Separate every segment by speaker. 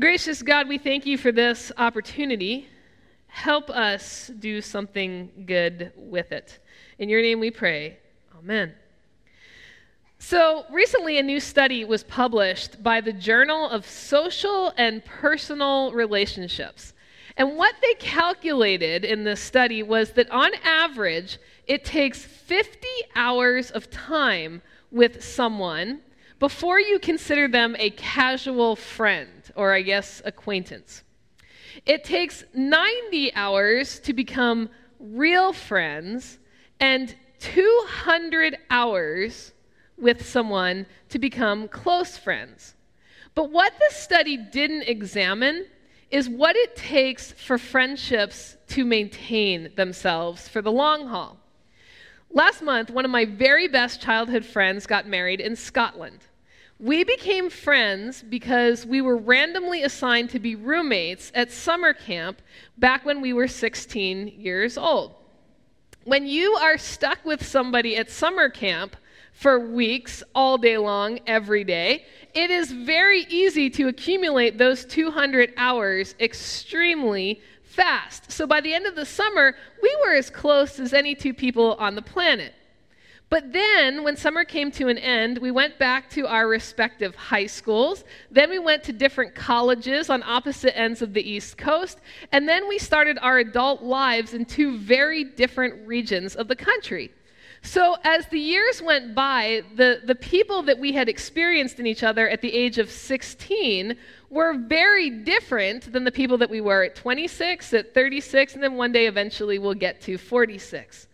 Speaker 1: Gracious God, we thank you for this opportunity. Help us do something good with it. In your name we pray. Amen. So, recently, a new study was published by the Journal of Social and Personal Relationships. And what they calculated in this study was that on average, it takes 50 hours of time with someone before you consider them a casual friend or, I guess, acquaintance. It takes 90 hours to become real friends and 200 hours with someone to become close friends. But what this study didn't examine is what it takes for friendships to maintain themselves for the long haul. Last month, one of my very best childhood friends got married in Scotland. We became friends because we were randomly assigned to be roommates at summer camp back when we were 16 years old. When you are stuck with somebody at summer camp for weeks, all day long, every day, it is very easy to accumulate those 200 hours extremely fast. So by the end of the summer, we were as close as any two people on the planet. But then, when summer came to an end, we went back to our respective high schools. Then we went to different colleges on opposite ends of the East Coast. And then we started our adult lives in two very different regions of the country. So, as the years went by, the, the people that we had experienced in each other at the age of 16 were very different than the people that we were at 26, at 36, and then one day eventually we'll get to 46.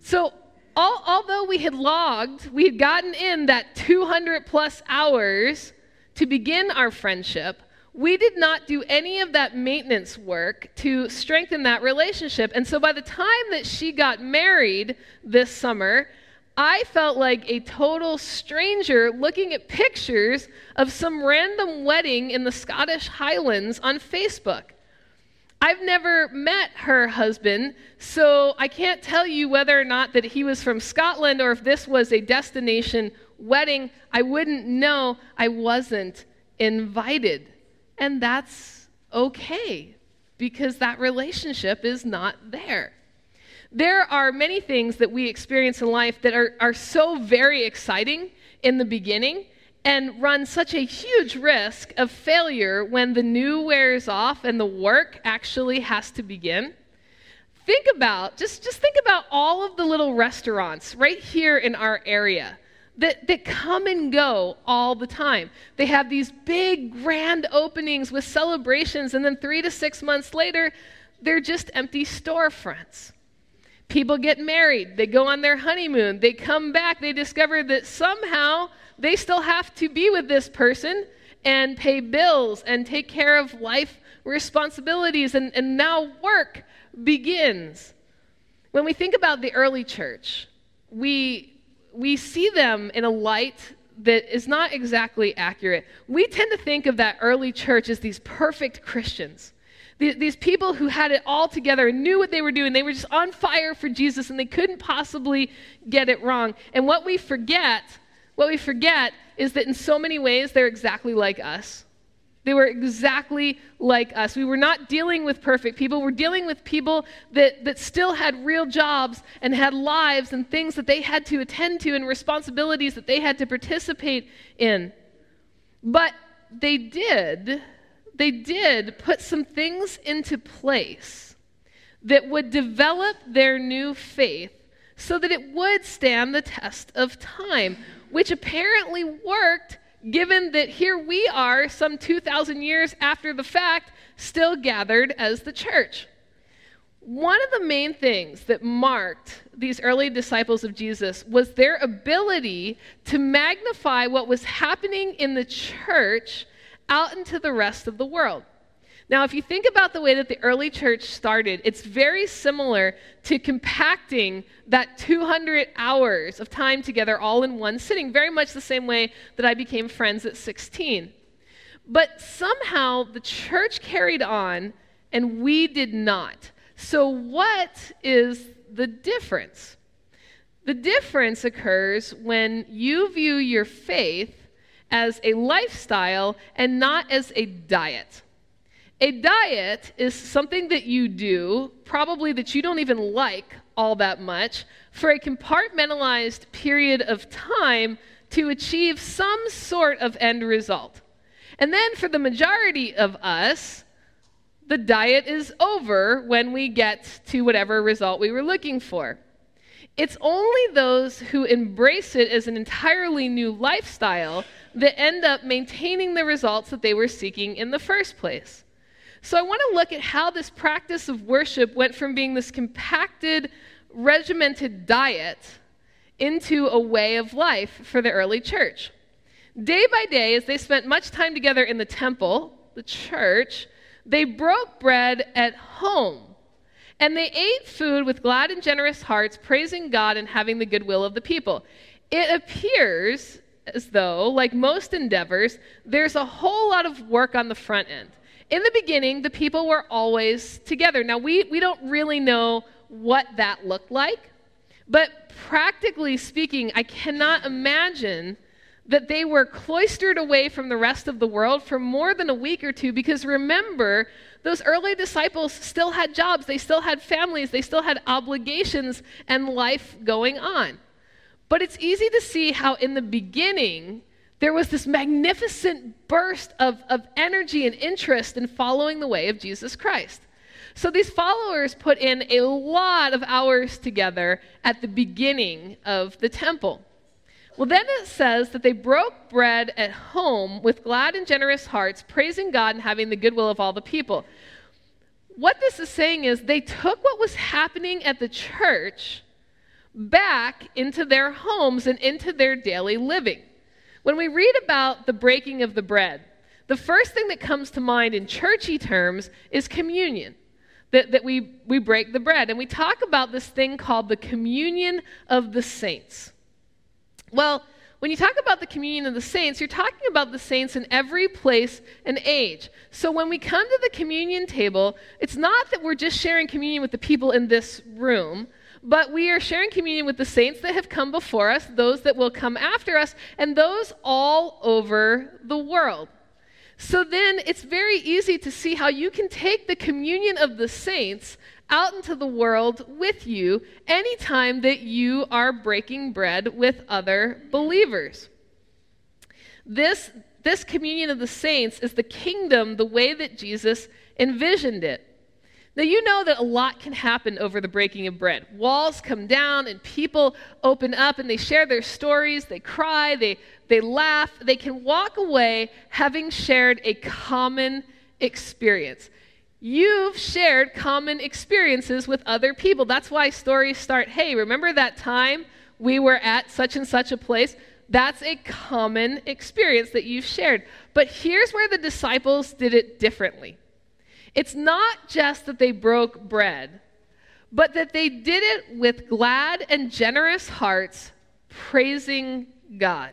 Speaker 1: So, all, although we had logged, we had gotten in that 200 plus hours to begin our friendship, we did not do any of that maintenance work to strengthen that relationship. And so by the time that she got married this summer, I felt like a total stranger looking at pictures of some random wedding in the Scottish Highlands on Facebook. I've never met her husband, so I can't tell you whether or not that he was from Scotland or if this was a destination wedding. I wouldn't know. I wasn't invited. And that's okay because that relationship is not there. There are many things that we experience in life that are, are so very exciting in the beginning and run such a huge risk of failure when the new wears off and the work actually has to begin. Think about, just, just think about all of the little restaurants right here in our area that, that come and go all the time. They have these big, grand openings with celebrations, and then three to six months later, they're just empty storefronts. People get married, they go on their honeymoon, they come back, they discover that somehow they still have to be with this person and pay bills and take care of life responsibilities, and, and now work begins. When we think about the early church, we, we see them in a light that is not exactly accurate. We tend to think of that early church as these perfect Christians. These people who had it all together and knew what they were doing. They were just on fire for Jesus and they couldn't possibly get it wrong. And what we forget what we forget is that in so many ways, they're exactly like us. They were exactly like us. We were not dealing with perfect people. We're dealing with people that, that still had real jobs and had lives and things that they had to attend to and responsibilities that they had to participate in. But they did, they did put some things into place that would develop their new faith so that it would stand the test of time which apparently worked given that here we are, some 2,000 years after the fact, still gathered as the church. One of the main things that marked these early disciples of Jesus was their ability to magnify what was happening in the church out into the rest of the world. Now, if you think about the way that the early church started, it's very similar to compacting that 200 hours of time together all in one sitting, very much the same way that I became friends at 16. But somehow the church carried on and we did not. So, what is the difference? The difference occurs when you view your faith as a lifestyle and not as a diet. A diet is something that you do, probably that you don't even like all that much, for a compartmentalized period of time to achieve some sort of end result. And then for the majority of us, the diet is over when we get to whatever result we were looking for. It's only those who embrace it as an entirely new lifestyle that end up maintaining the results that they were seeking in the first place. So I want to look at how this practice of worship went from being this compacted, regimented diet into a way of life for the early church. Day by day, as they spent much time together in the temple, the church, they broke bread at home. And they ate food with glad and generous hearts, praising God and having the goodwill of the people. It appears as though, like most endeavors, there's a whole lot of work on the front end. In the beginning, the people were always together. Now, we, we don't really know what that looked like, but practically speaking, I cannot imagine that they were cloistered away from the rest of the world for more than a week or two because remember, those early disciples still had jobs, they still had families, they still had obligations and life going on. But it's easy to see how in the beginning, there was this magnificent burst of, of energy and interest in following the way of Jesus Christ. So these followers put in a lot of hours together at the beginning of the temple. Well, then it says that they broke bread at home with glad and generous hearts, praising God and having the goodwill of all the people. What this is saying is they took what was happening at the church back into their homes and into their daily living. When we read about the breaking of the bread, the first thing that comes to mind in churchy terms is communion. That, that we, we break the bread. And we talk about this thing called the communion of the saints. Well, when you talk about the communion of the saints, you're talking about the saints in every place and age. So when we come to the communion table, it's not that we're just sharing communion with the people in this room, but we are sharing communion with the saints that have come before us, those that will come after us, and those all over the world. So then it's very easy to see how you can take the communion of the saints out into the world with you anytime that you are breaking bread with other believers. This, this communion of the saints is the kingdom the way that Jesus envisioned it. Now, you know that a lot can happen over the breaking of bread. Walls come down and people open up and they share their stories, they cry, they, they laugh. They can walk away having shared a common experience. You've shared common experiences with other people. That's why stories start hey, remember that time we were at such and such a place? That's a common experience that you've shared. But here's where the disciples did it differently it's not just that they broke bread, but that they did it with glad and generous hearts, praising God.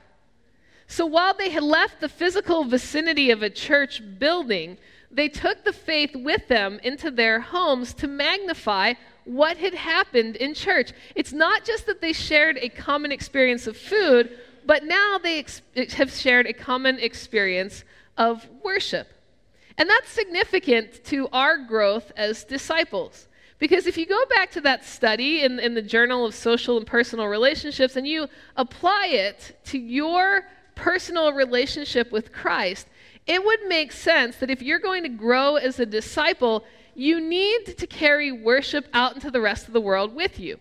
Speaker 1: So while they had left the physical vicinity of a church building, they took the faith with them into their homes to magnify what had happened in church. It's not just that they shared a common experience of food, but now they ex- have shared a common experience of worship. And that's significant to our growth as disciples. Because if you go back to that study in, in the Journal of Social and Personal Relationships and you apply it to your personal relationship with Christ, it would make sense that if you're going to grow as a disciple, you need to carry worship out into the rest of the world with you.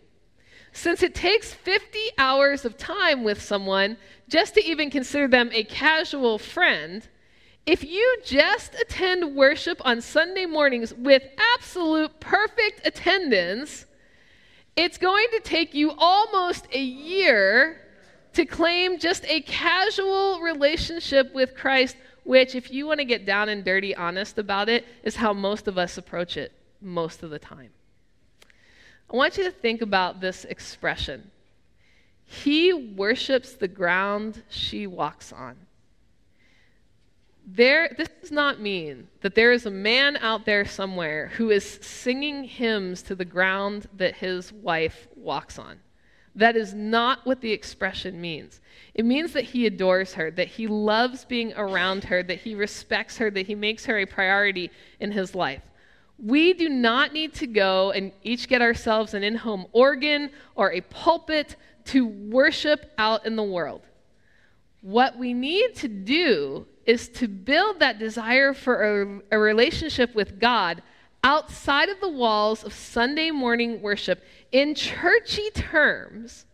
Speaker 1: Since it takes 50 hours of time with someone just to even consider them a casual friend, if you just attend worship on Sunday mornings with absolute perfect attendance, it's going to take you almost a year to claim just a casual relationship with Christ which, if you want to get down and dirty honest about it, is how most of us approach it most of the time. I want you to think about this expression He worships the ground she walks on. There, this does not mean that there is a man out there somewhere who is singing hymns to the ground that his wife walks on. That is not what the expression means. It means that he adores her, that he loves being around her, that he respects her, that he makes her a priority in his life. We do not need to go and each get ourselves an in home organ or a pulpit to worship out in the world. What we need to do is to build that desire for a, a relationship with God outside of the walls of Sunday morning worship in churchy terms.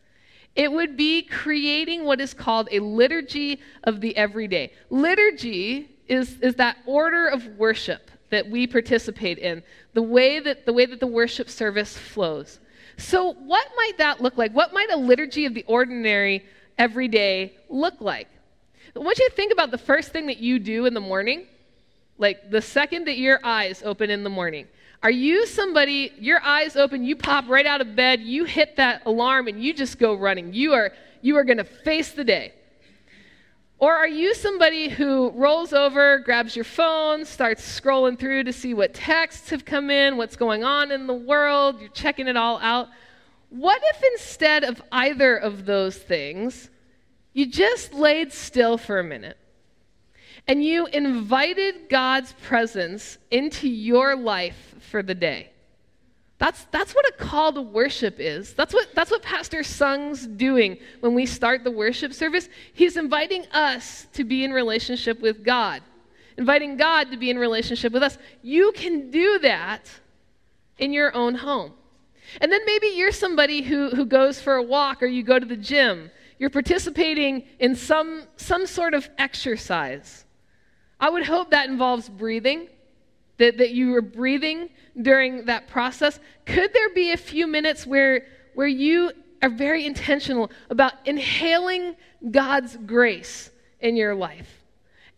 Speaker 1: It would be creating what is called a liturgy of the everyday. Liturgy is, is that order of worship that we participate in, the way that the way that the worship service flows. So, what might that look like? What might a liturgy of the ordinary everyday look like? I want you to think about the first thing that you do in the morning, like the second that your eyes open in the morning. Are you somebody, your eyes open, you pop right out of bed, you hit that alarm, and you just go running? You are, you are going to face the day. Or are you somebody who rolls over, grabs your phone, starts scrolling through to see what texts have come in, what's going on in the world, you're checking it all out? What if instead of either of those things, you just laid still for a minute and you invited God's presence into your life for the day? That's, that's what a call to worship is. That's what, that's what Pastor Sung's doing when we start the worship service. He's inviting us to be in relationship with God, inviting God to be in relationship with us. You can do that in your own home. And then maybe you're somebody who, who goes for a walk or you go to the gym. You're participating in some, some sort of exercise. I would hope that involves breathing that, that you were breathing during that process, could there be a few minutes where, where you are very intentional about inhaling God's grace in your life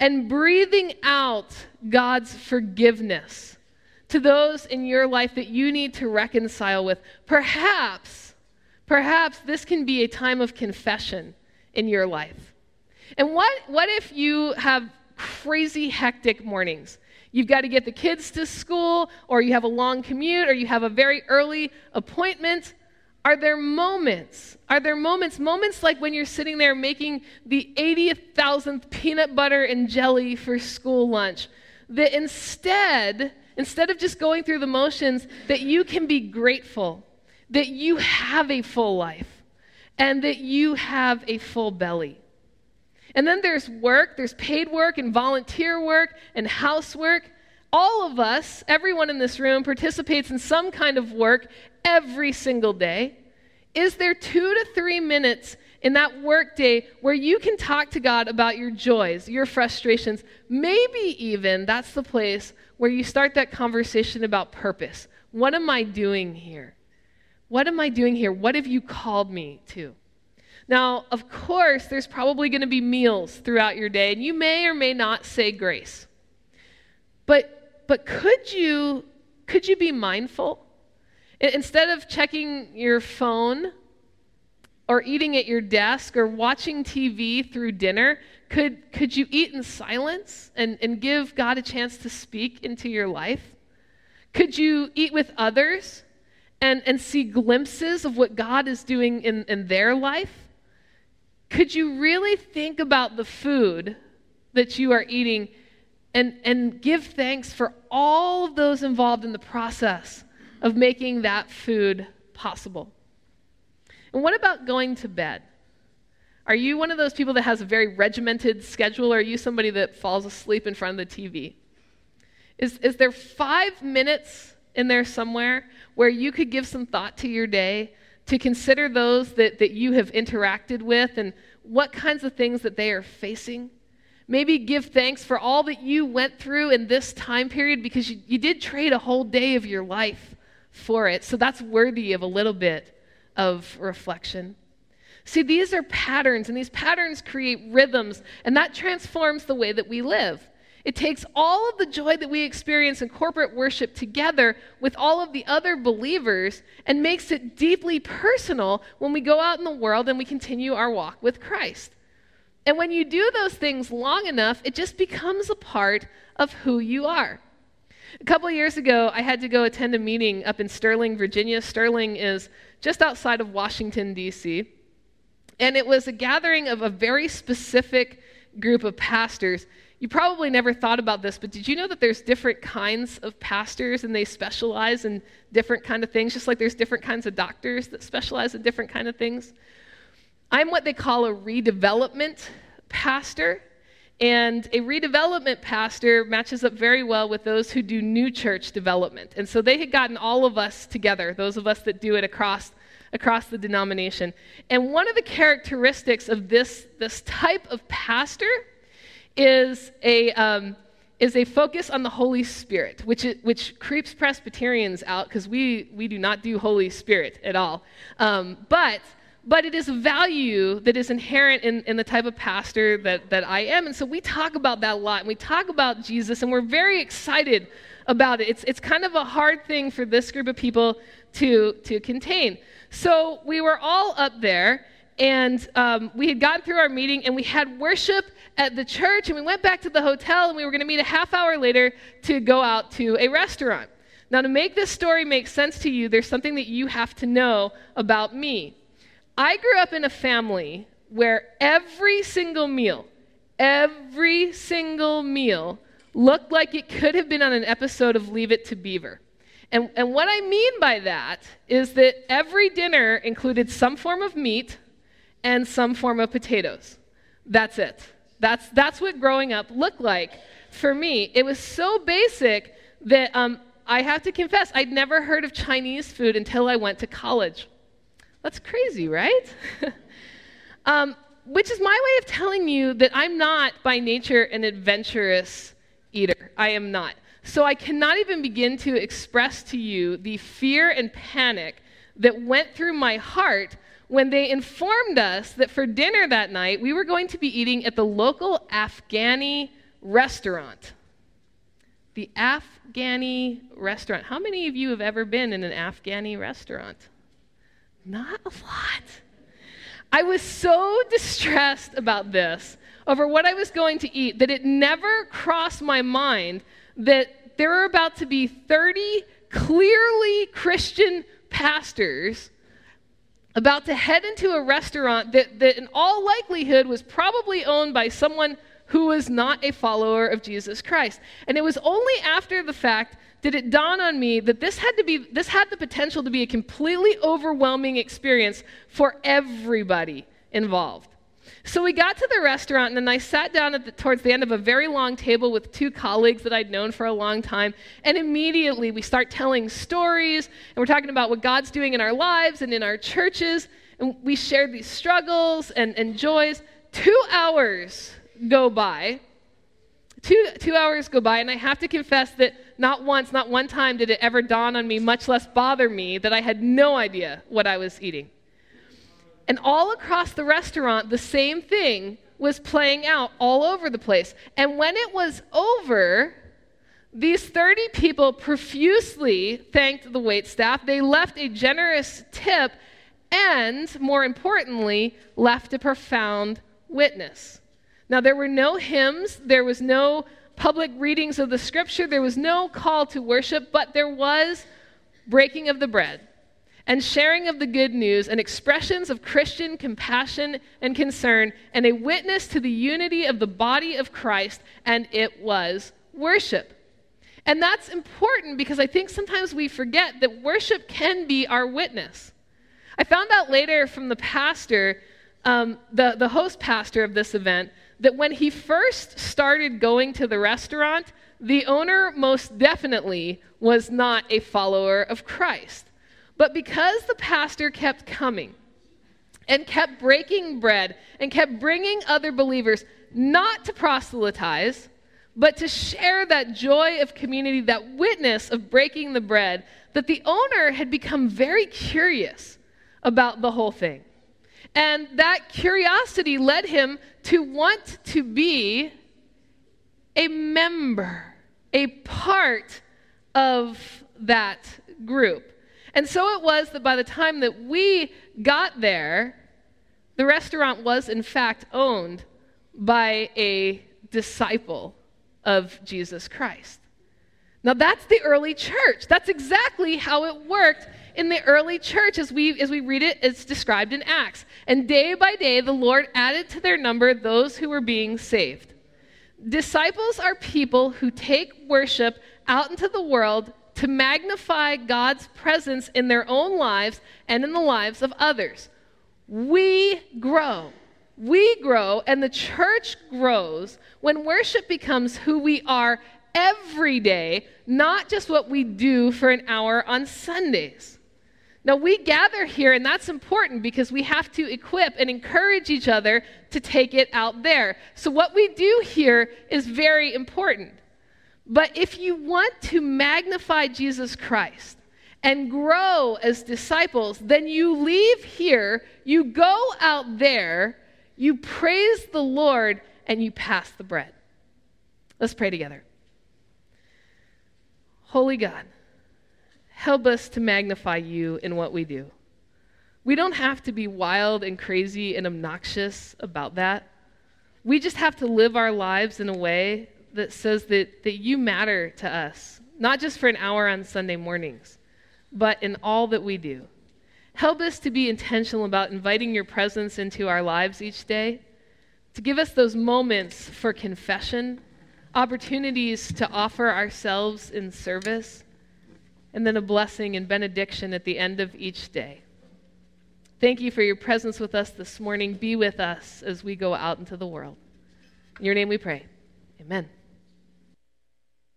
Speaker 1: and breathing out God's forgiveness to those in your life that you need to reconcile with? Perhaps, perhaps this can be a time of confession in your life. And what, what if you have crazy hectic mornings? You've got to get the kids to school, or you have a long commute, or you have a very early appointment. Are there moments? Are there moments, moments like when you're sitting there making the 80,000th peanut butter and jelly for school lunch, that instead, instead of just going through the motions, that you can be grateful that you have a full life and that you have a full belly? And then there's work, there's paid work and volunteer work and housework. All of us, everyone in this room, participates in some kind of work every single day. Is there two to three minutes in that workday where you can talk to God about your joys, your frustrations? Maybe even that's the place where you start that conversation about purpose. What am I doing here? What am I doing here? What have you called me to? Now, of course, there's probably going to be meals throughout your day, and you may or may not say grace. But, but could, you, could you be mindful? Instead of checking your phone or eating at your desk or watching TV through dinner, could, could you eat in silence and, and give God a chance to speak into your life? Could you eat with others and, and see glimpses of what God is doing in, in their life? could you really think about the food that you are eating and, and give thanks for all of those involved in the process of making that food possible? And what about going to bed? Are you one of those people that has a very regimented schedule, or are you somebody that falls asleep in front of the TV? Is, is there five minutes in there somewhere where you could give some thought to your day to consider those that, that you have interacted with and what kinds of things that they are facing. Maybe give thanks for all that you went through in this time period because you, you did trade a whole day of your life for it. So that's worthy of a little bit of reflection. See, these are patterns, and these patterns create rhythms, and that transforms the way that we live. It takes all of the joy that we experience in corporate worship together with all of the other believers and makes it deeply personal when we go out in the world and we continue our walk with Christ. And when you do those things long enough, it just becomes a part of who you are. A couple years ago, I had to go attend a meeting up in Sterling, Virginia. Sterling is just outside of Washington, D.C. And it was a gathering of a very specific group of pastors. You probably never thought about this, but did you know that there's different kinds of pastors and they specialize in different kind of things, just like there's different kinds of doctors that specialize in different kind of things? I'm what they call a redevelopment pastor. And a redevelopment pastor matches up very well with those who do new church development. And so they had gotten all of us together, those of us that do it across, across the denomination. And one of the characteristics of this, this type of pastor is a, um, is a focus on the Holy Spirit, which, which creeps Presbyterians out because we, we do not do Holy Spirit at all. Um, but but it is a value that is inherent in, in the type of pastor that, that I am. And so we talk about that a lot. And we talk about Jesus, and we're very excited about it. It's, it's kind of a hard thing for this group of people to, to contain. So we were all up there, and um, we had gotten through our meeting, and we had worship at the church, and we went back to the hotel, and we were going to meet a half hour later to go out to a restaurant. Now, to make this story make sense to you, there's something that you have to know about me. I grew up in a family where every single meal, every single meal looked like it could have been on an episode of Leave It to Beaver. And, and what I mean by that is that every dinner included some form of meat and some form of potatoes. That's it. That's, that's what growing up looked like for me. It was so basic that um, I have to confess, I'd never heard of Chinese food until I went to college. That's crazy, right? um, which is my way of telling you that I'm not by nature an adventurous eater. I am not. So I cannot even begin to express to you the fear and panic that went through my heart when they informed us that for dinner that night we were going to be eating at the local Afghani restaurant. The Afghani restaurant. How many of you have ever been in an Afghani restaurant? Not a lot. I was so distressed about this, over what I was going to eat, that it never crossed my mind that there were about to be 30 clearly Christian pastors about to head into a restaurant that, that, in all likelihood, was probably owned by someone who was not a follower of Jesus Christ. And it was only after the fact did it dawn on me that this had to be this had the potential to be a completely overwhelming experience for everybody involved. So we got to the restaurant, and then I sat down the, towards the end of a very long table with two colleagues that I'd known for a long time. And immediately we start telling stories, and we're talking about what God's doing in our lives and in our churches. And we shared these struggles and, and joys. Two hours go by. Two, two hours go by, and I have to confess that not once, not one time did it ever dawn on me, much less bother me, that I had no idea what I was eating. And all across the restaurant, the same thing was playing out all over the place. And when it was over, these 30 people profusely thanked the wait staff. They left a generous tip and, more importantly, left a profound witness. Now, there were no hymns, there was no public readings of the scripture, there was no call to worship, but there was breaking of the bread and sharing of the good news and expressions of Christian compassion and concern and a witness to the unity of the body of Christ, and it was worship. And that's important because I think sometimes we forget that worship can be our witness. I found out later from the pastor, um, the, the host pastor of this event, that when he first started going to the restaurant, the owner most definitely was not a follower of Christ. But because the pastor kept coming and kept breaking bread and kept bringing other believers, not to proselytize, but to share that joy of community, that witness of breaking the bread, that the owner had become very curious about the whole thing. And that curiosity led him to want to be a member, a part of that group. And so it was that by the time that we got there, the restaurant was in fact owned by a disciple of Jesus Christ. Now, that's the early church. That's exactly how it worked in the early church as we, as we read it, it's described in Acts. And day by day, the Lord added to their number those who were being saved. Disciples are people who take worship out into the world to magnify God's presence in their own lives and in the lives of others. We grow. We grow, and the church grows when worship becomes who we are every day, not just what we do for an hour on Sundays. Now, we gather here, and that's important because we have to equip and encourage each other to take it out there. So, what we do here is very important. But if you want to magnify Jesus Christ and grow as disciples, then you leave here, you go out there, you praise the Lord, and you pass the bread. Let's pray together. Holy God, help us to magnify you in what we do. We don't have to be wild and crazy and obnoxious about that. We just have to live our lives in a way that says that, that you matter to us, not just for an hour on Sunday mornings, but in all that we do. Help us to be intentional about inviting your presence into our lives each day, to give us those moments for confession opportunities to offer ourselves in service, and then a blessing and benediction at the end of each day. Thank you for your presence with us this morning. Be with us as we go out into the world. In your name we pray. Amen.